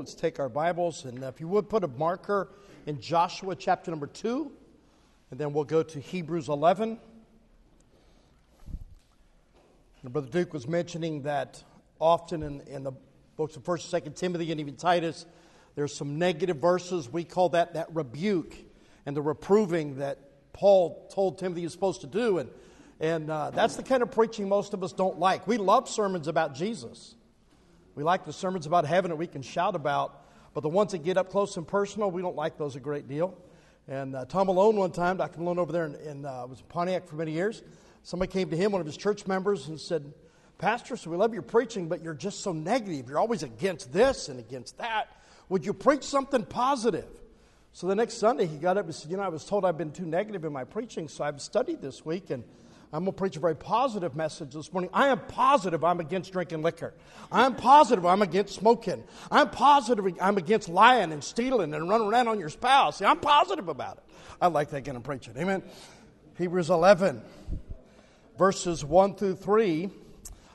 let's take our Bibles and if you would put a marker in Joshua chapter number 2, and then we'll go to Hebrews 11. And Brother Duke was mentioning that often in, in the books of 1st and 2nd Timothy and even Titus, there's some negative verses. We call that that rebuke and the reproving that Paul told Timothy he was supposed to do. And, and uh, that's the kind of preaching most of us don't like. We love sermons about Jesus. We like the sermons about heaven that we can shout about, but the ones that get up close and personal, we don't like those a great deal. And uh, Tom Malone, one time, Dr. Malone over there in, in uh, was in Pontiac for many years, somebody came to him, one of his church members, and said, Pastor, so we love your preaching, but you're just so negative. You're always against this and against that. Would you preach something positive? So the next Sunday, he got up and said, You know, I was told I've been too negative in my preaching, so I've studied this week, and I'm going to preach a very positive message this morning. I am positive I'm against drinking liquor. I'm positive I'm against smoking. I'm positive I'm against lying and stealing and running around on your spouse. See, I'm positive about it. I like that kind of preaching. Amen. Hebrews 11, verses 1 through 3.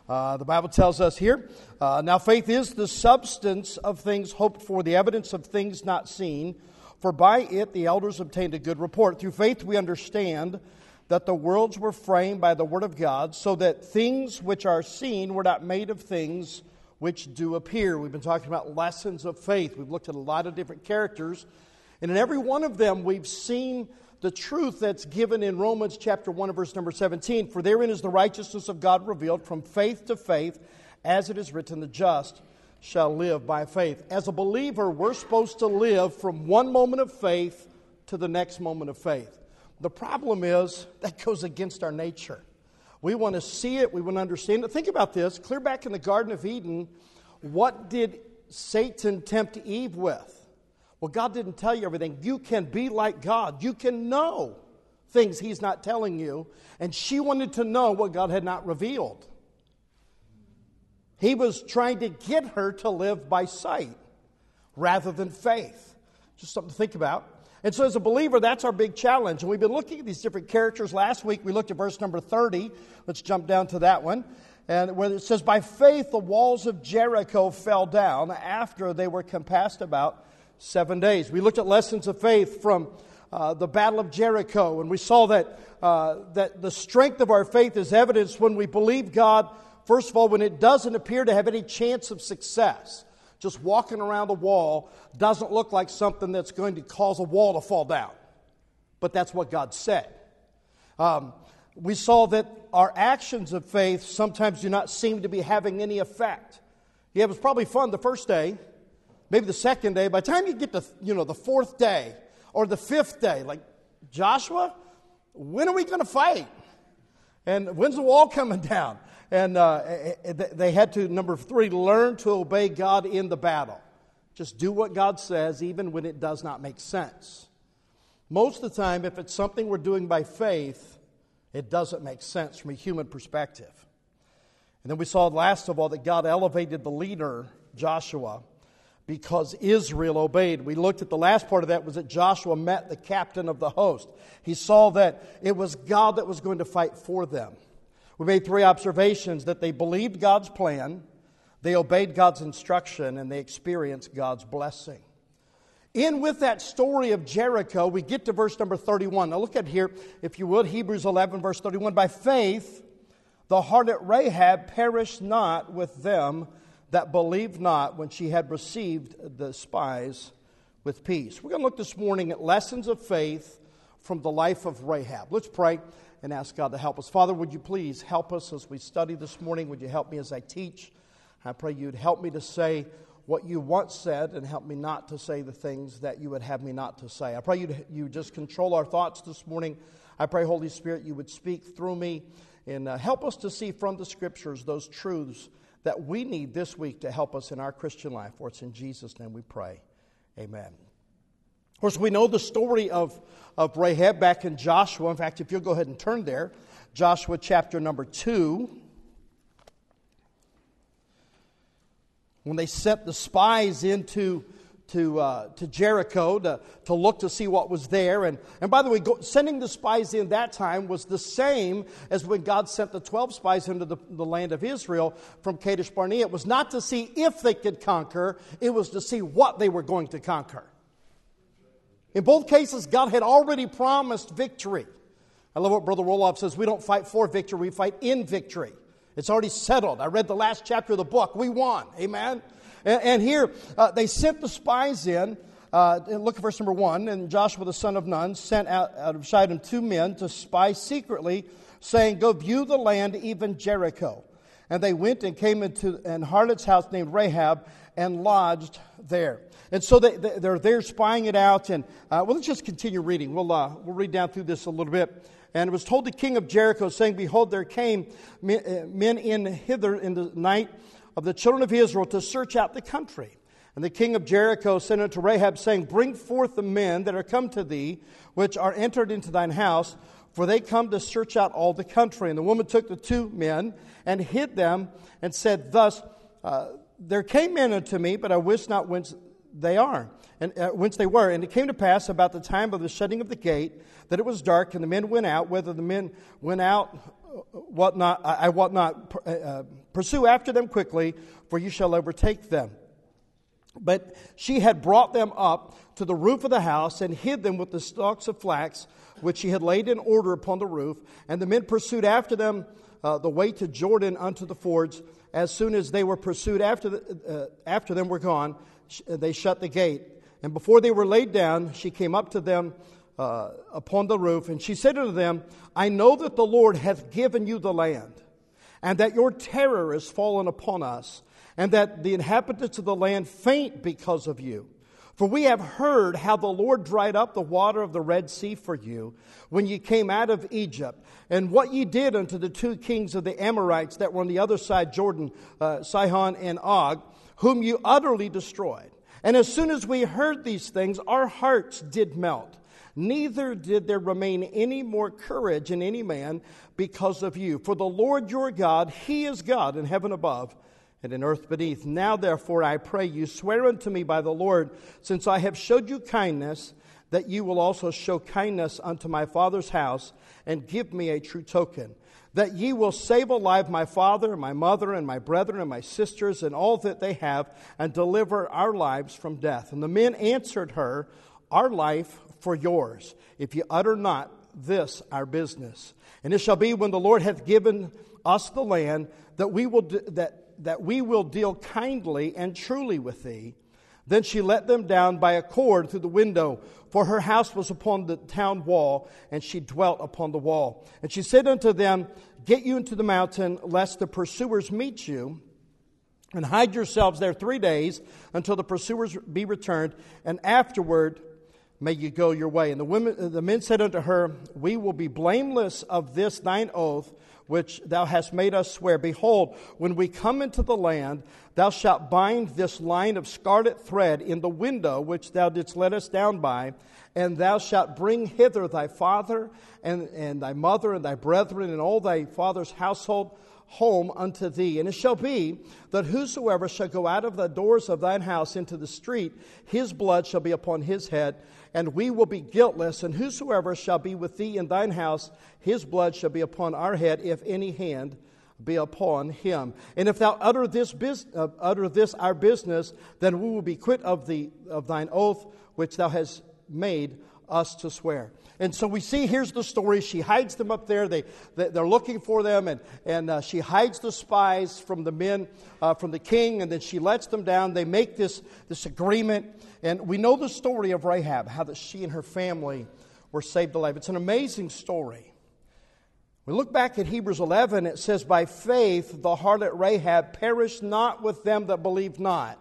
Uh, the Bible tells us here uh, Now faith is the substance of things hoped for, the evidence of things not seen. For by it the elders obtained a good report. Through faith we understand that the worlds were framed by the Word of God, so that things which are seen were not made of things which do appear. We've been talking about lessons of faith. We've looked at a lot of different characters, and in every one of them, we've seen the truth that's given in Romans chapter 1 and verse number 17. For therein is the righteousness of God revealed from faith to faith, as it is written, the just shall live by faith. As a believer, we're supposed to live from one moment of faith to the next moment of faith. The problem is that goes against our nature. We want to see it, we want to understand it. Think about this clear back in the Garden of Eden, what did Satan tempt Eve with? Well, God didn't tell you everything. You can be like God, you can know things He's not telling you. And she wanted to know what God had not revealed. He was trying to get her to live by sight rather than faith. Just something to think about. And so, as a believer, that's our big challenge. And we've been looking at these different characters. Last week, we looked at verse number 30. Let's jump down to that one. And where it says, By faith, the walls of Jericho fell down after they were compassed about seven days. We looked at lessons of faith from uh, the Battle of Jericho, and we saw that, uh, that the strength of our faith is evidenced when we believe God, first of all, when it doesn't appear to have any chance of success just walking around a wall doesn't look like something that's going to cause a wall to fall down. But that's what God said. Um, we saw that our actions of faith sometimes do not seem to be having any effect. Yeah, it was probably fun the first day, maybe the second day. By the time you get to you know the fourth day or the fifth day, like Joshua, when are we going to fight? And when's the wall coming down? And uh, eh, eh, they had to, number three, learn to obey God in the battle. Just do what God says, even when it does not make sense. Most of the time, if it's something we're doing by faith, it doesn't make sense from a human perspective. And then we saw, last of all, that God elevated the leader, Joshua, because Israel obeyed. We looked at the last part of that was that Joshua met the captain of the host. He saw that it was God that was going to fight for them. We made three observations that they believed God's plan, they obeyed God's instruction, and they experienced God's blessing. In with that story of Jericho, we get to verse number 31. Now look at here, if you would, Hebrews 11, verse 31. By faith, the harlot Rahab perished not with them that believed not when she had received the spies with peace. We're going to look this morning at lessons of faith from the life of Rahab. Let's pray and ask God to help us. Father, would you please help us as we study this morning? Would you help me as I teach? I pray you'd help me to say what you once said and help me not to say the things that you would have me not to say. I pray you you just control our thoughts this morning. I pray, Holy Spirit, you would speak through me and uh, help us to see from the scriptures those truths that we need this week to help us in our Christian life. For it's in Jesus' name we pray. Amen. Of course, we know the story of, of Rahab back in Joshua. In fact, if you'll go ahead and turn there, Joshua chapter number 2. When they sent the spies into to, uh, to Jericho to, to look to see what was there. And, and by the way, go, sending the spies in that time was the same as when God sent the 12 spies into the, the land of Israel from Kadesh Barnea. It was not to see if they could conquer, it was to see what they were going to conquer. In both cases, God had already promised victory. I love what Brother Roloff says we don't fight for victory, we fight in victory. It's already settled. I read the last chapter of the book. We won. Amen. And, and here, uh, they sent the spies in. Uh, look at verse number one. And Joshua the son of Nun sent out, out of Shittim two men to spy secretly, saying, Go view the land, even Jericho. And they went and came into an harlot's house named Rahab and lodged there. And so they, they're there spying it out. And uh, well, let's just continue reading. We'll, uh, we'll read down through this a little bit. And it was told the king of Jericho, saying, Behold, there came men uh, in hither in the night of the children of Israel to search out the country. And the king of Jericho sent unto Rahab, saying, Bring forth the men that are come to thee, which are entered into thine house, for they come to search out all the country. And the woman took the two men and hid them, and said, Thus, uh, there came men unto me, but I wist not whence they are, and uh, whence they were. And it came to pass about the time of the shutting of the gate that it was dark, and the men went out. Whether the men went out what not, I what not uh, uh, pursue after them quickly, for you shall overtake them. But she had brought them up to the roof of the house and hid them with the stalks of flax, which she had laid in order upon the roof. And the men pursued after them uh, the way to Jordan unto the fords. As soon as they were pursued after, the, uh, after them were gone, they shut the gate. And before they were laid down, she came up to them uh, upon the roof, and she said unto them, I know that the Lord hath given you the land, and that your terror is fallen upon us, and that the inhabitants of the land faint because of you. For we have heard how the Lord dried up the water of the Red Sea for you when ye came out of Egypt, and what ye did unto the two kings of the Amorites that were on the other side Jordan, uh, Sihon and Og, whom you utterly destroyed. And as soon as we heard these things, our hearts did melt neither did there remain any more courage in any man because of you. For the Lord your God, He is God in heaven above and in earth beneath. Now, therefore, I pray you, swear unto me by the Lord, since I have showed you kindness, that you will also show kindness unto my father's house, and give me a true token. That ye will save alive my father, my mother, and my brethren, and my sisters, and all that they have, and deliver our lives from death. And the men answered her, Our life for yours, if ye utter not this our business. And it shall be when the Lord hath given us the land that we will, that, that we will deal kindly and truly with thee. Then she let them down by a cord through the window, for her house was upon the town wall, and she dwelt upon the wall. And she said unto them, Get you into the mountain, lest the pursuers meet you, and hide yourselves there three days until the pursuers be returned, and afterward may you go your way. And the, women, the men said unto her, We will be blameless of this thine oath, which thou hast made us swear. Behold, when we come into the land, thou shalt bind this line of scarlet thread in the window which thou didst let us down by, and thou shalt bring hither thy father and, and thy mother and thy brethren and all thy father's household home unto thee. And it shall be that whosoever shall go out of the doors of thine house into the street, his blood shall be upon his head and we will be guiltless. And whosoever shall be with thee in thine house, his blood shall be upon our head, if any hand be upon him. And if thou utter this, bus- uh, utter this our business, then we will be quit of, the, of thine oath which thou hast made us to swear. And so we see here's the story. She hides them up there. They, they're looking for them, and, and uh, she hides the spies from the men, uh, from the king, and then she lets them down. They make this, this agreement. And we know the story of Rahab, how that she and her family were saved alive. It's an amazing story. We look back at Hebrews 11, it says, By faith the harlot Rahab perished not with them that believed not,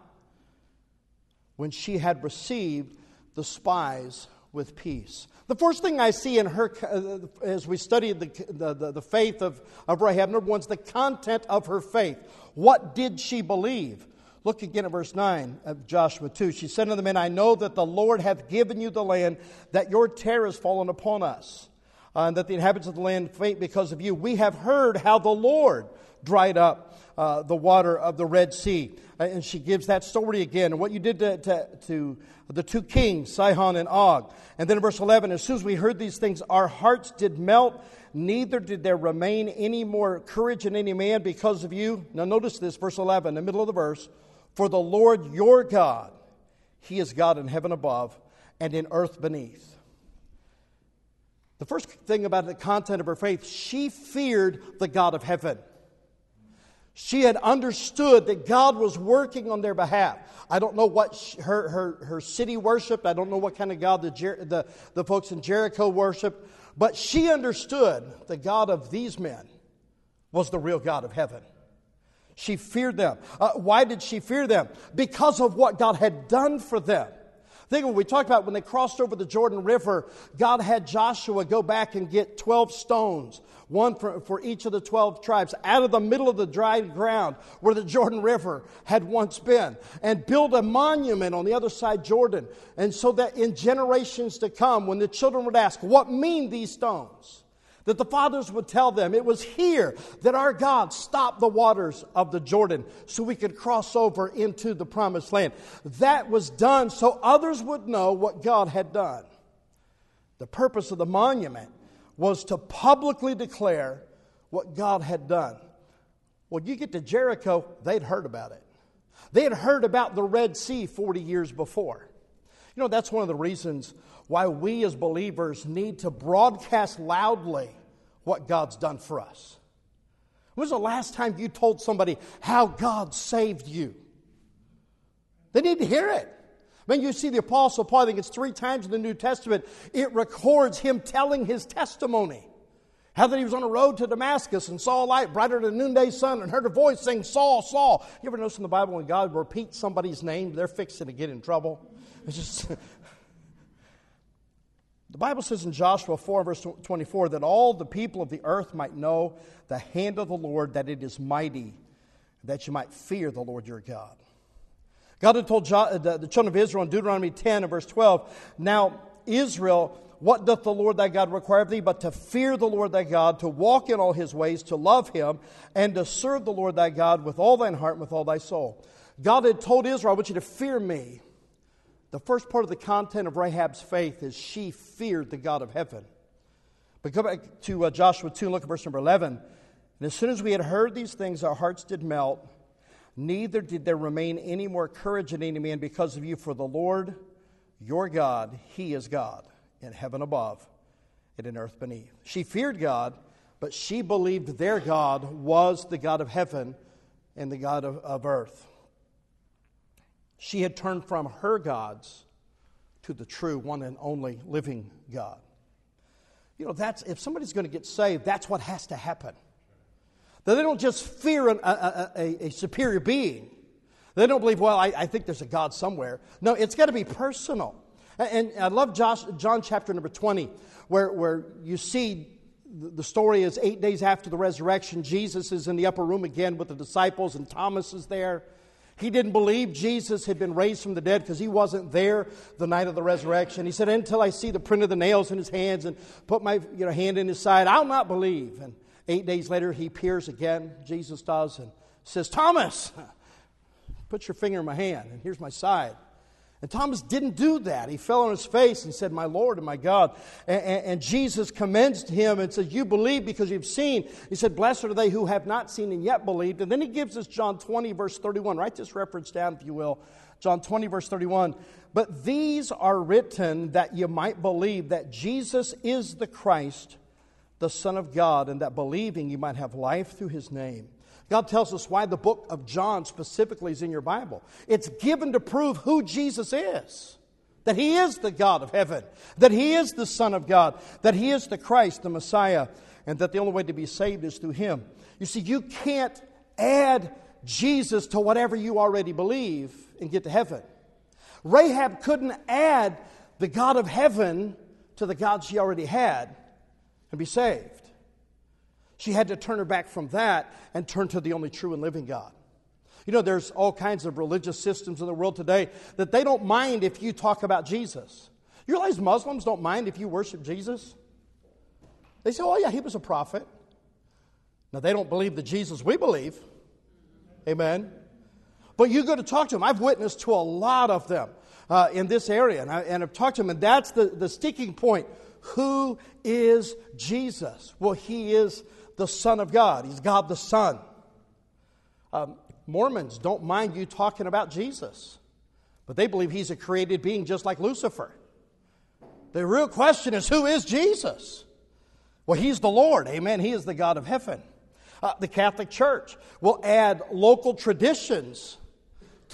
when she had received the spies with peace. The first thing I see in her, uh, as we study the, the, the faith of, of Rahab, number one is the content of her faith. What did she believe? Look again at verse 9 of Joshua 2. She said unto the men, I know that the Lord hath given you the land, that your terror has fallen upon us, uh, and that the inhabitants of the land faint because of you. We have heard how the Lord dried up uh, the water of the Red Sea. Uh, and she gives that story again. And what you did to, to, to the two kings, Sihon and Og. And then in verse 11, as soon as we heard these things, our hearts did melt, neither did there remain any more courage in any man because of you. Now notice this, verse 11, in the middle of the verse. For the Lord your God, He is God in heaven above and in earth beneath. The first thing about the content of her faith, she feared the God of heaven. She had understood that God was working on their behalf. I don't know what she, her, her, her city worshiped. I don't know what kind of God the, the, the folks in Jericho worshiped. But she understood the God of these men was the real God of heaven. She feared them. Uh, why did she fear them? Because of what God had done for them. Think of what we talked about when they crossed over the Jordan River, God had Joshua go back and get 12 stones, one for, for each of the 12 tribes, out of the middle of the dry ground where the Jordan River had once been, and build a monument on the other side Jordan. And so that in generations to come, when the children would ask, What mean these stones? That the fathers would tell them it was here that our God stopped the waters of the Jordan so we could cross over into the promised land. That was done so others would know what God had done. The purpose of the monument was to publicly declare what God had done. Well, you get to Jericho, they'd heard about it. They had heard about the Red Sea 40 years before. You know, that's one of the reasons why we as believers need to broadcast loudly what God's done for us. When was the last time you told somebody how God saved you? They need to hear it. When you see the Apostle Paul, I think it's three times in the New Testament, it records him telling his testimony. How that he was on a road to Damascus and saw a light brighter than noonday sun and heard a voice saying, Saul, Saul. You ever notice in the Bible when God repeats somebody's name, they're fixing to get in trouble? It's just The Bible says in Joshua 4, verse 24, that all the people of the earth might know the hand of the Lord, that it is mighty, that you might fear the Lord your God. God had told uh, the children of Israel in Deuteronomy 10 and verse 12, Now, Israel, what doth the Lord thy God require of thee but to fear the Lord thy God, to walk in all his ways, to love him, and to serve the Lord thy God with all thine heart and with all thy soul? God had told Israel, I want you to fear me. The first part of the content of Rahab's faith is she feared the God of heaven. But go back to uh, Joshua 2 and look at verse number 11. And as soon as we had heard these things, our hearts did melt. Neither did there remain any more courage in any man because of you, for the Lord your God, He is God in heaven above and in earth beneath. She feared God, but she believed their God was the God of heaven and the God of, of earth. She had turned from her gods to the true, one and only living God. You know, that's if somebody's going to get saved, that's what has to happen. That they don't just fear an, a, a, a, superior being. They don't believe, well, I, I, think there's a God somewhere. No, it's got to be personal. And, I love Josh, John chapter number 20, where, where you see the story is eight days after the resurrection, Jesus is in the upper room again with the disciples, and Thomas is there. He didn't believe Jesus had been raised from the dead because he wasn't there the night of the resurrection. He said, Until I see the print of the nails in his hands and put my you know, hand in his side, I'll not believe. And eight days later, he appears again, Jesus does, and says, Thomas, put your finger in my hand, and here's my side. And Thomas didn't do that. He fell on his face and said, My Lord and my God. And, and, and, Jesus commends him and says, You believe because you've seen. He said, Blessed are they who have not seen and yet believed. And then he gives us John 20, verse 31. Write this reference down, if you will. John 20, verse 31. But these are written that you might believe that Jesus is the Christ, the Son of God, and that believing you might have life through his name. God tells us why the book of John specifically is in your Bible. It's given to prove who Jesus is. That he is the God of heaven, that he is the Son of God, that he is the Christ, the Messiah, and that the only way to be saved is through him. You see, you can't add Jesus to whatever you already believe and get to heaven. Rahab couldn't add the God of heaven to the God she already had and be saved. She had to turn her back from that and turn to the only true and living God. You know, there's all kinds of religious systems in the world today that they don't mind if you talk about Jesus. You realize Muslims don't mind if you worship Jesus? They say, oh, yeah, he was a prophet. Now, they don't believe the Jesus we believe. Amen. But you go to talk to them. I've witnessed to a lot of them uh, in this area, and, I, and I've talked to him, and that's the, the sticking point. Who is Jesus? Well, he is the Son of God. He's God the Son. Um, Mormons don't mind you talking about Jesus, but they believe he's a created being just like Lucifer. The real question is who is Jesus? Well, he's the Lord. Amen. He is the God of heaven. Uh, the Catholic Church will add local traditions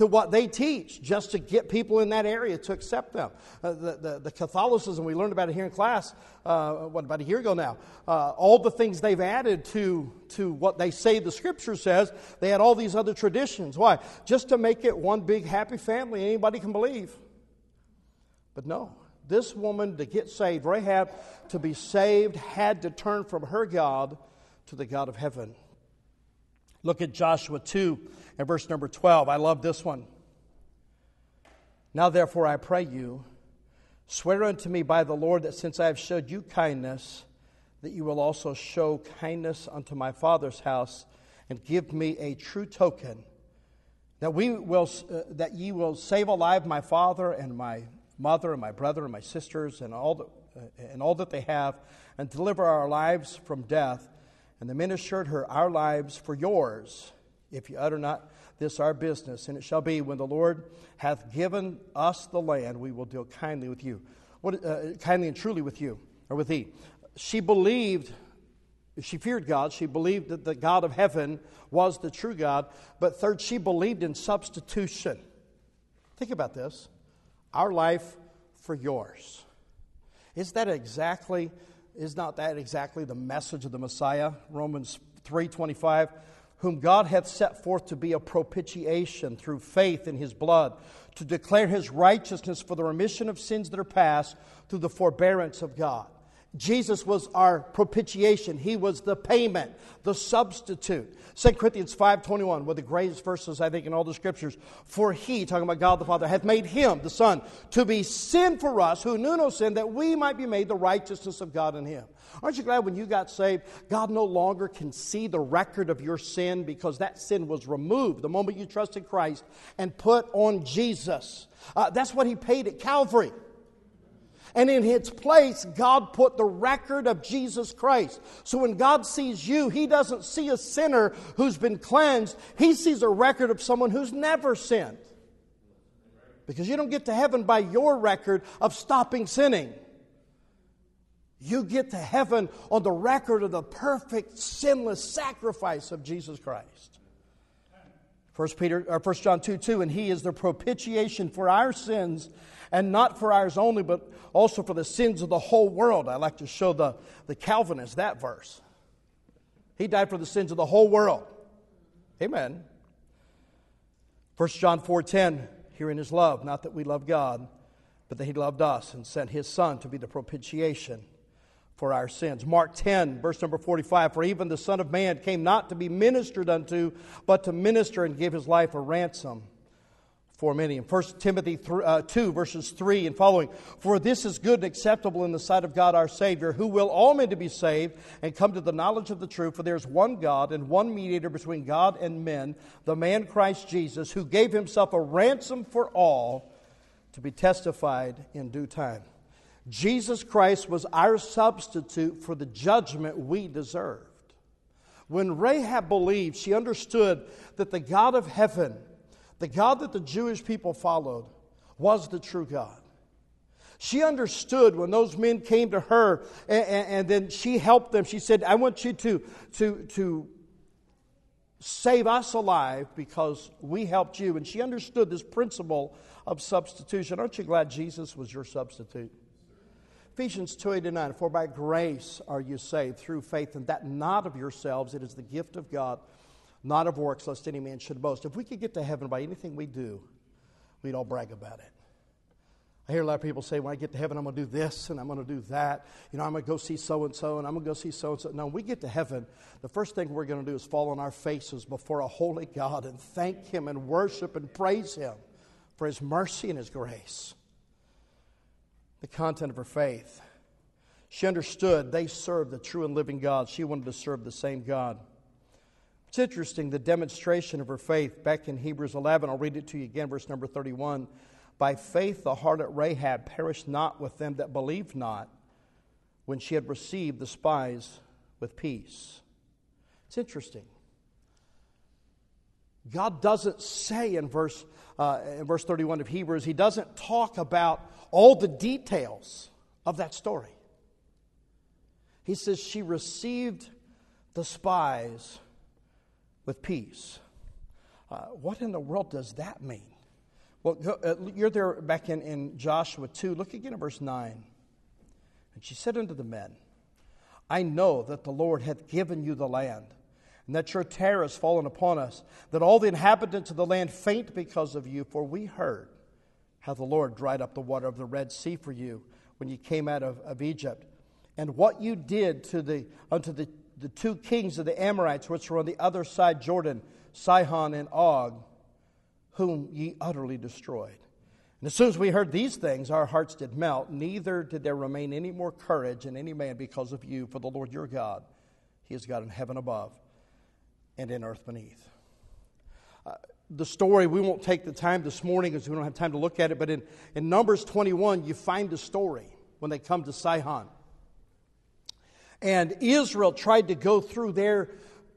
to what they teach just to get people in that area to accept them. Uh, the, the, the, Catholicism, we learned about it here in class, uh, what, about a year ago now. Uh, all the things they've added to, to what they say the scripture says, they had all these other traditions. Why? Just to make it one big happy family anybody can believe. But no, this woman to get saved, Rahab, to be saved, had to turn from her God to the God of heaven. Look at Joshua 2 and verse number 12. I love this one. Now, therefore, I pray you, swear unto me by the Lord that since I have showed you kindness, that you will also show kindness unto my father's house, and give me a true token that we will uh, that ye will save alive my father and my mother and my brother and my sisters and all that, uh, and all that they have, and deliver our lives from death and the men assured her, Our lives for yours, if you utter not this our business. And it shall be, when the Lord hath given us the land, we will deal kindly with you. What, uh, kindly and truly with you, or with thee. She believed, she feared God. She believed that the God of heaven was the true God. But third, she believed in substitution. Think about this our life for yours. Is that exactly is not that exactly the message of the Messiah? Romans 3:25, whom God hath set forth to be a propitiation through faith in his blood, to declare his righteousness for the remission of sins that are past through the forbearance of God. Jesus was our propitiation. He was the payment, the substitute. 2 Corinthians 5.21, one of the greatest verses, I think, in all the scriptures. For he, talking about God the Father, hath made him, the Son, to be sin for us who knew no sin, that we might be made the righteousness of God in him. Aren't you glad when you got saved, God no longer can see the record of your sin because that sin was removed the moment you trusted Christ and put on Jesus. Uh, that's what he paid at Calvary. And in its place, God put the record of Jesus Christ. So when God sees you, He doesn't see a sinner who's been cleansed, He sees a record of someone who's never sinned. Because you don't get to heaven by your record of stopping sinning. You get to heaven on the record of the perfect, sinless sacrifice of Jesus Christ. 1 Peter or 1 John 2 2, and he is the propitiation for our sins and not for ours only, but also for the sins of the whole world. I like to show the, the Calvinists that verse. He died for the sins of the whole world. Amen. 1 John 4:10, herein is love, not that we love God, but that he loved us and sent his son to be the propitiation for our sins. Mark 10, verse number 45 For even the Son of Man came not to be ministered unto, but to minister and give his life a ransom for many. In 1 Timothy 3, uh, 2, verses 3 and following, For this is good and acceptable in the sight of God our Savior, who will all men to be saved and come to the knowledge of the truth. For there is one God and one mediator between God and men, the man Christ Jesus, who gave himself a ransom for all to be testified in due time. Jesus Christ was our substitute for the judgment we deserved. When Rahab believed, she understood that the God of heaven the God that the Jewish people followed was the true God. She understood when those men came to her and, and, and, then she helped them. She said, I want you to, to, to save us alive because we helped you. And she understood this principle of substitution. Aren't you glad Jesus was your substitute? Ephesians 2 8 9, for by grace are you saved through faith, and that not of yourselves, it is the gift of God not of works, lest any man should boast. If we could get to heaven by anything we do, we'd all brag about it. I hear a lot of people say, when I get to heaven, I'm going to do this and I'm going to do that. You know, I'm going to go see so and so and I'm going to go see so and so. No, when we get to heaven, the first thing we're going to do is fall on our faces before a holy God and thank Him and worship and praise Him for His mercy and His grace. The content of her faith. She understood they served the true and living God. She wanted to serve the same God. It's interesting, the demonstration of her faith back in Hebrews 11. I'll read it to you again, verse number 31. By faith, the harlot Rahab perished not with them that believed not when she had received the spies with peace. It's interesting. God doesn't say in verse, uh, in verse 31 of Hebrews, He doesn't talk about all the details of that story. He says she received the spies with peace. Uh, what in the world does that mean? Well, uh, you're there back in, in Joshua 2. Look again at verse 9. And she said unto the men, I know that the Lord hath given you the land, and that your terror has fallen upon us, that all the inhabitants of the land faint because of you, for we heard how the Lord dried up the water of the Red Sea for you when you came out of, of Egypt, and what you did to the, unto the the two kings of the Amorites, which were on the other side Jordan, Sihon and Og, whom ye utterly destroyed. And as soon as we heard these things, our hearts did melt, neither did there remain any more courage in any man because of you, for the Lord your God, He is God in heaven above and in earth beneath. Uh, the story, we won't take the time this morning because we don't have time to look at it, but in, in Numbers 21, you find the story when they come to Sihon. And Israel tried to go through there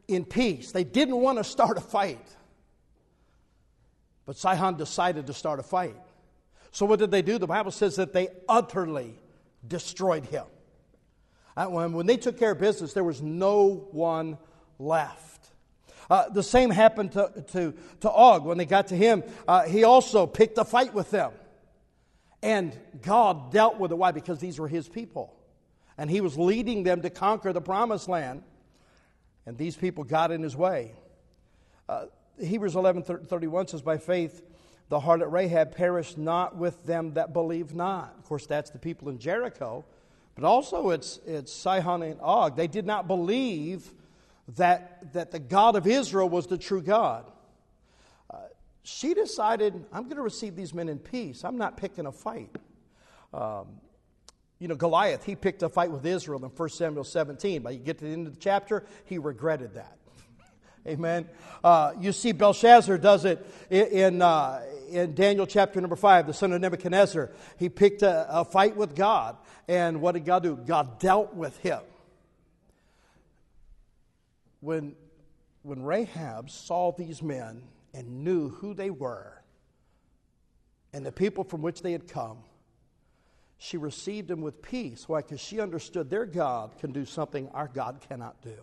in peace. They didn't want to start a fight. But Sihon decided to start a fight. So what did they do? The Bible says that they utterly destroyed him. Uh, when, when they took care of business, there was no one left. Uh, the same happened to, to, to Og. When they got to him, uh, he also picked a fight with them. And God dealt with it. Why? Because these were his people and he was leading them to conquer the promised land. And these people got in his way. Uh, Hebrews 11 31 says, By faith, the heart harlot Rahab perished not with them that believe not. Of course, that's the people in Jericho, but also it's, it's Sihon and Og. They did not believe that, that the God of Israel was the true God. Uh, she decided, I'm going to receive these men in peace. I'm not picking a fight. Um, you know, Goliath, he picked a fight with Israel in 1 Samuel 17. But you get to the end of the chapter, he regretted that. Amen. Uh, you see, Belshazzar does it in, uh, in Daniel chapter number 5, the son of Nebuchadnezzar. He picked a, a fight with God. And what did God do? God dealt with him. When, when Rahab saw these men and knew who they were and the people from which they had come, she received them with peace. Why? Because she understood their God can do something our God cannot do.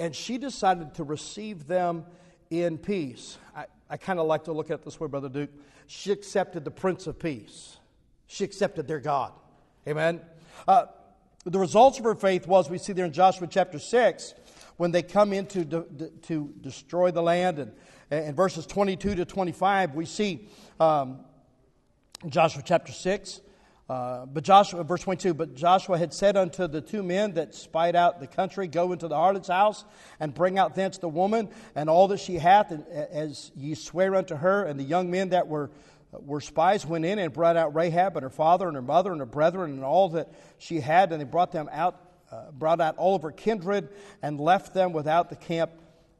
And she decided to receive them in peace. I, I kind of like to look at it this way, Brother Duke. She accepted the Prince of Peace, she accepted their God. Amen. Uh, the results of her faith was we see there in Joshua chapter 6 when they come in to, de- to destroy the land. And in verses 22 to 25, we see um, Joshua chapter 6 uh, but Joshua, verse 22, but Joshua had said unto the two men that spied out the country, Go into the harlot's house and bring out thence the woman and all that she hath, and, as ye swear unto her. And the young men that were, were spies went in and brought out Rahab and her father and her mother and her brethren and all that she had, and they brought them out, uh, brought out all of her kindred and left them without the camp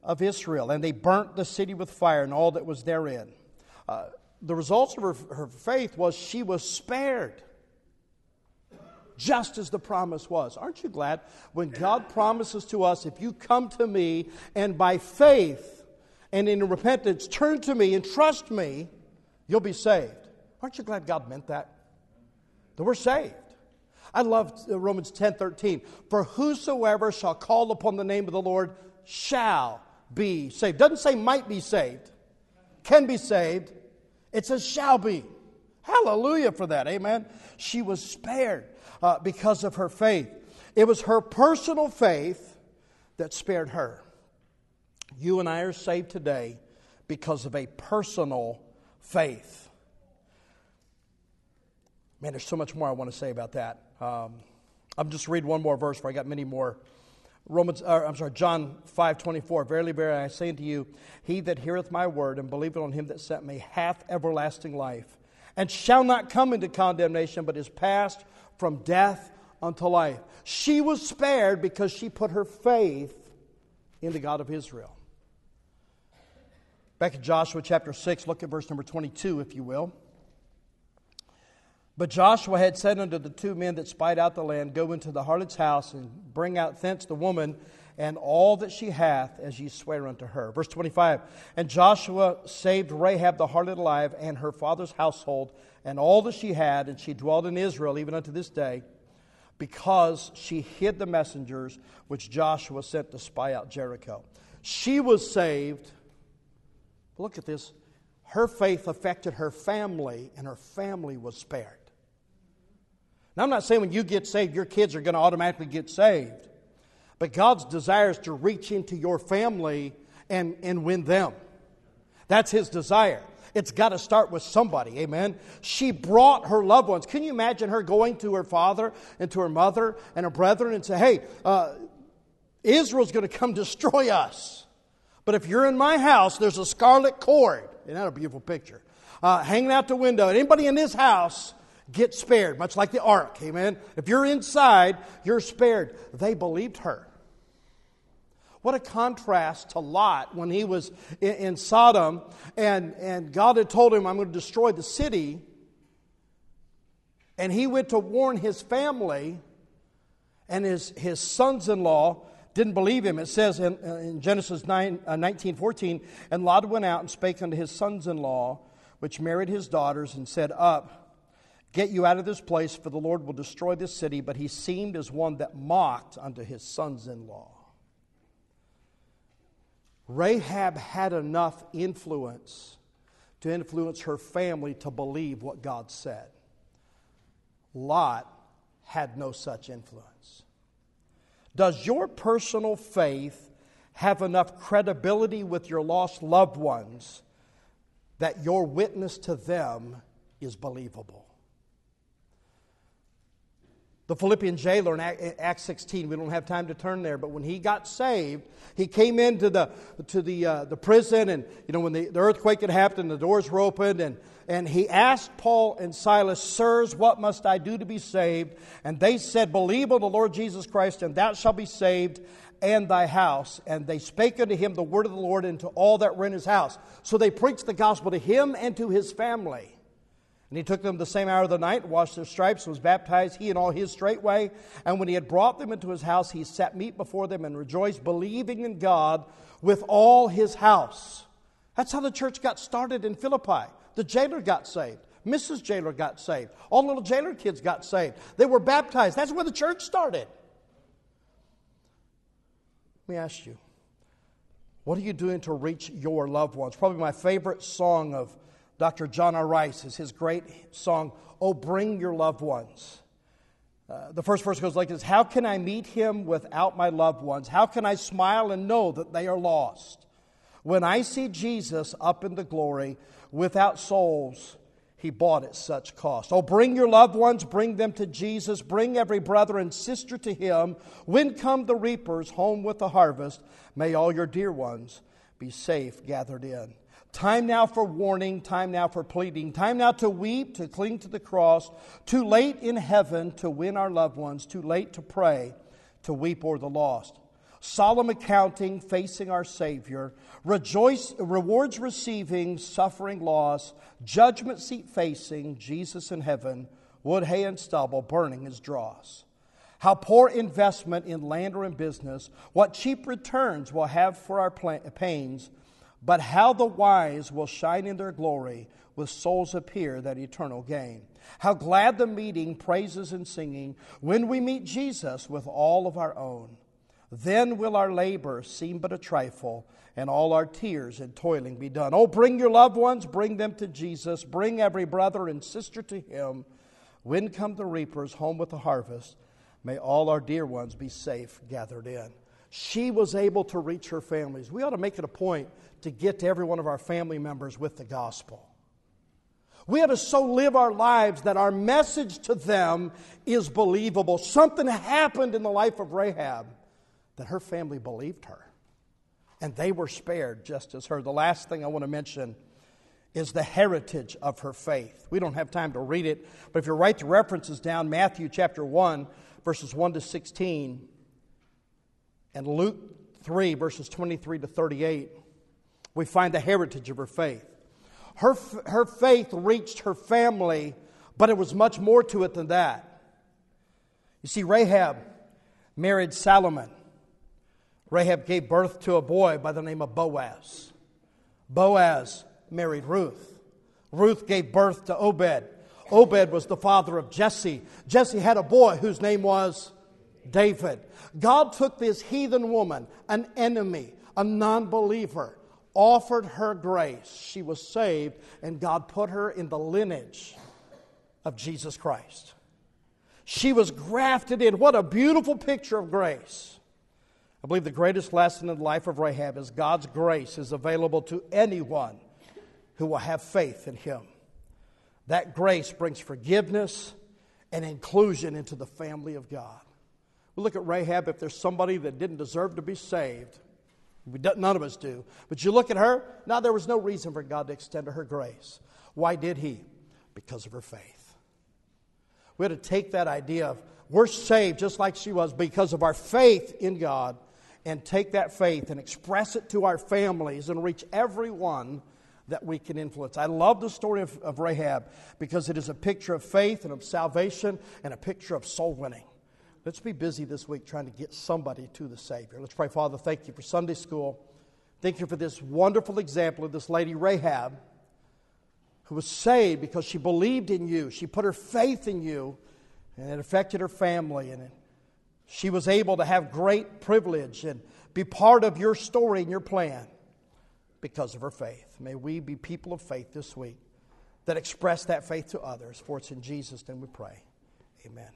of Israel. And they burnt the city with fire and all that was therein. Uh, the results of her, her faith was she was spared just as the promise was. Aren't you glad when God promises to us, if you come to me and by faith and in repentance turn to me and trust me, you'll be saved? Aren't you glad God meant that? That we're saved. I love uh, Romans 10 13. For whosoever shall call upon the name of the Lord shall be saved. Doesn't say might be saved, can be saved. It says shall be. Hallelujah for that. Amen. She was spared uh, because of her faith. It was her personal faith that spared her. You and I are saved today because of a personal faith. Man, there's so much more I want to say about that. Um, I'm just read one more verse, for I got many more. Romans, uh, I'm sorry, John 5 24. Verily, verily, I say unto you, he that heareth my word and believeth on him that sent me hath everlasting life, and shall not come into condemnation, but is passed from death unto life. She was spared because she put her faith in the God of Israel. Back in Joshua chapter 6, look at verse number 22, if you will. But Joshua had said unto the two men that spied out the land, Go into the harlot's house and bring out thence the woman and all that she hath, as ye swear unto her. Verse 25 And Joshua saved Rahab the harlot alive, and her father's household, and all that she had, and she dwelt in Israel even unto this day, because she hid the messengers which Joshua sent to spy out Jericho. She was saved. Look at this. Her faith affected her family, and her family was spared. Now, I'm not saying when you get saved, your kids are going to automatically get saved. But God's desire is to reach into your family and, and win them. That's His desire. It's got to start with somebody, amen? She brought her loved ones. Can you imagine her going to her father and to her mother and her brethren and say, hey, uh, Israel's going to come destroy us. But if you're in my house, there's a scarlet cord. Isn't that a beautiful picture? Uh, hanging out the window. Anybody in this house, get spared, much like the ark. Amen. If you're inside, you're spared. They believed her. What a contrast to Lot when he was in, in Sodom and, and God had told him, I'm going to destroy the city. And he went to warn his family, and his, his sons in law didn't believe him. It says in, in Genesis 9, uh, 19 14, and Lot went out and spake unto his sons in law, which married his daughters, and said, Up Get you out of this place, for the Lord will destroy this city. But he seemed as one that mocked unto his sons in law. Rahab had enough influence to influence her family to believe what God said. Lot had no such influence. Does your personal faith have enough credibility with your lost loved ones that your witness to them is believable? The Philippian jailer in Acts 16, we don't have time to turn there, but when he got saved, he came into the, to the, uh, the prison, and you know, when the, the earthquake had happened, the doors were opened, and, and he asked Paul and Silas, Sirs, what must I do to be saved? And they said, Believe on the Lord Jesus Christ, and thou shalt be saved, and thy house. And they spake unto him the word of the Lord and to all that were in his house. So they preached the gospel to him and to his family. And he took them the same hour of the night, washed their stripes, was baptized, he and all his straightway. And when he had brought them into his house, he set meat before them and rejoiced, believing in God with all his house. That's how the church got started in Philippi. The jailer got saved. Mrs. Jailer got saved. All the little jailer kids got saved. They were baptized. That's where the church started. Let me ask you, what are you doing to reach your loved ones? Probably my favorite song of Dr. John R. Rice is his great song, Oh, Bring Your Loved Ones. Uh, the first verse goes like this How can I meet him without my loved ones? How can I smile and know that they are lost? When I see Jesus up in the glory without souls, he bought at such cost. Oh, bring your loved ones, bring them to Jesus, bring every brother and sister to him. When come the reapers home with the harvest, may all your dear ones be safe gathered in. Time now for warning, time now for pleading, time now to weep, to cling to the cross, too late in heaven to win our loved ones, too late to pray, to weep o'er the lost. Solemn accounting, facing our Savior, rejoice, rewards receiving, suffering loss, judgment seat facing, Jesus in heaven, wood, hay, and stubble, burning his dross. How poor investment in land or in business, what cheap returns we'll have for our pains but how the wise will shine in their glory with souls appear that eternal gain. How glad the meeting, praises and singing, when we meet Jesus with all of our own. Then will our labor seem but a trifle, and all our tears and toiling be done. Oh, bring your loved ones, bring them to Jesus, bring every brother and sister to him. When come the reapers home with the harvest, may all our dear ones be safe gathered in. She was able to reach her families. We ought to make it a point to get to every one of our family members with the gospel. We have to so live our lives that our message to them is believable. Something happened in the life of Rahab that her family believed her. And they were spared just as her. The last thing I want to mention is the heritage of her faith. We don't have time to read it, but if you write the references down, Matthew chapter 1, verses 1 to 16, and Luke 3, verses 23 to 38, we find the heritage of her faith. Her, her faith reached her family, but it was much more to it than that. You see, Rahab married Salmon. Rahab gave birth to a boy by the name of Boaz. Boaz married Ruth. Ruth gave birth to Obed. Obed was the father of Jesse. Jesse had a boy whose name was David. God took this heathen woman, an enemy, a non believer, offered her grace. She was saved, and God put her in the lineage of Jesus Christ. She was grafted in. What a beautiful picture of grace. I believe the greatest lesson in the life of Rahab is God's grace is available to anyone who will have faith in Him. That grace brings forgiveness and inclusion into the family of God. We look at Rahab, if there's somebody that didn't deserve to be saved, none of us do. But you look at her, now there was no reason for God to extend to her grace. Why did He? Because of her faith. We had to take that idea of we're saved just like she was because of our faith in God and take that faith and express it to our families and reach everyone that we can influence. I love the story of, of Rahab because it is a picture of faith and of salvation and a picture of soul winning. Let's be busy this week trying to get somebody to the Savior. Let's pray, Father, thank you for Sunday school. Thank you for this wonderful example of this lady, Rahab, who was saved because she believed in you. She put her faith in you, and it affected her family. And she was able to have great privilege and be part of your story and your plan because of her faith. May we be people of faith this week that express that faith to others. For it's in Jesus' name we pray. Amen.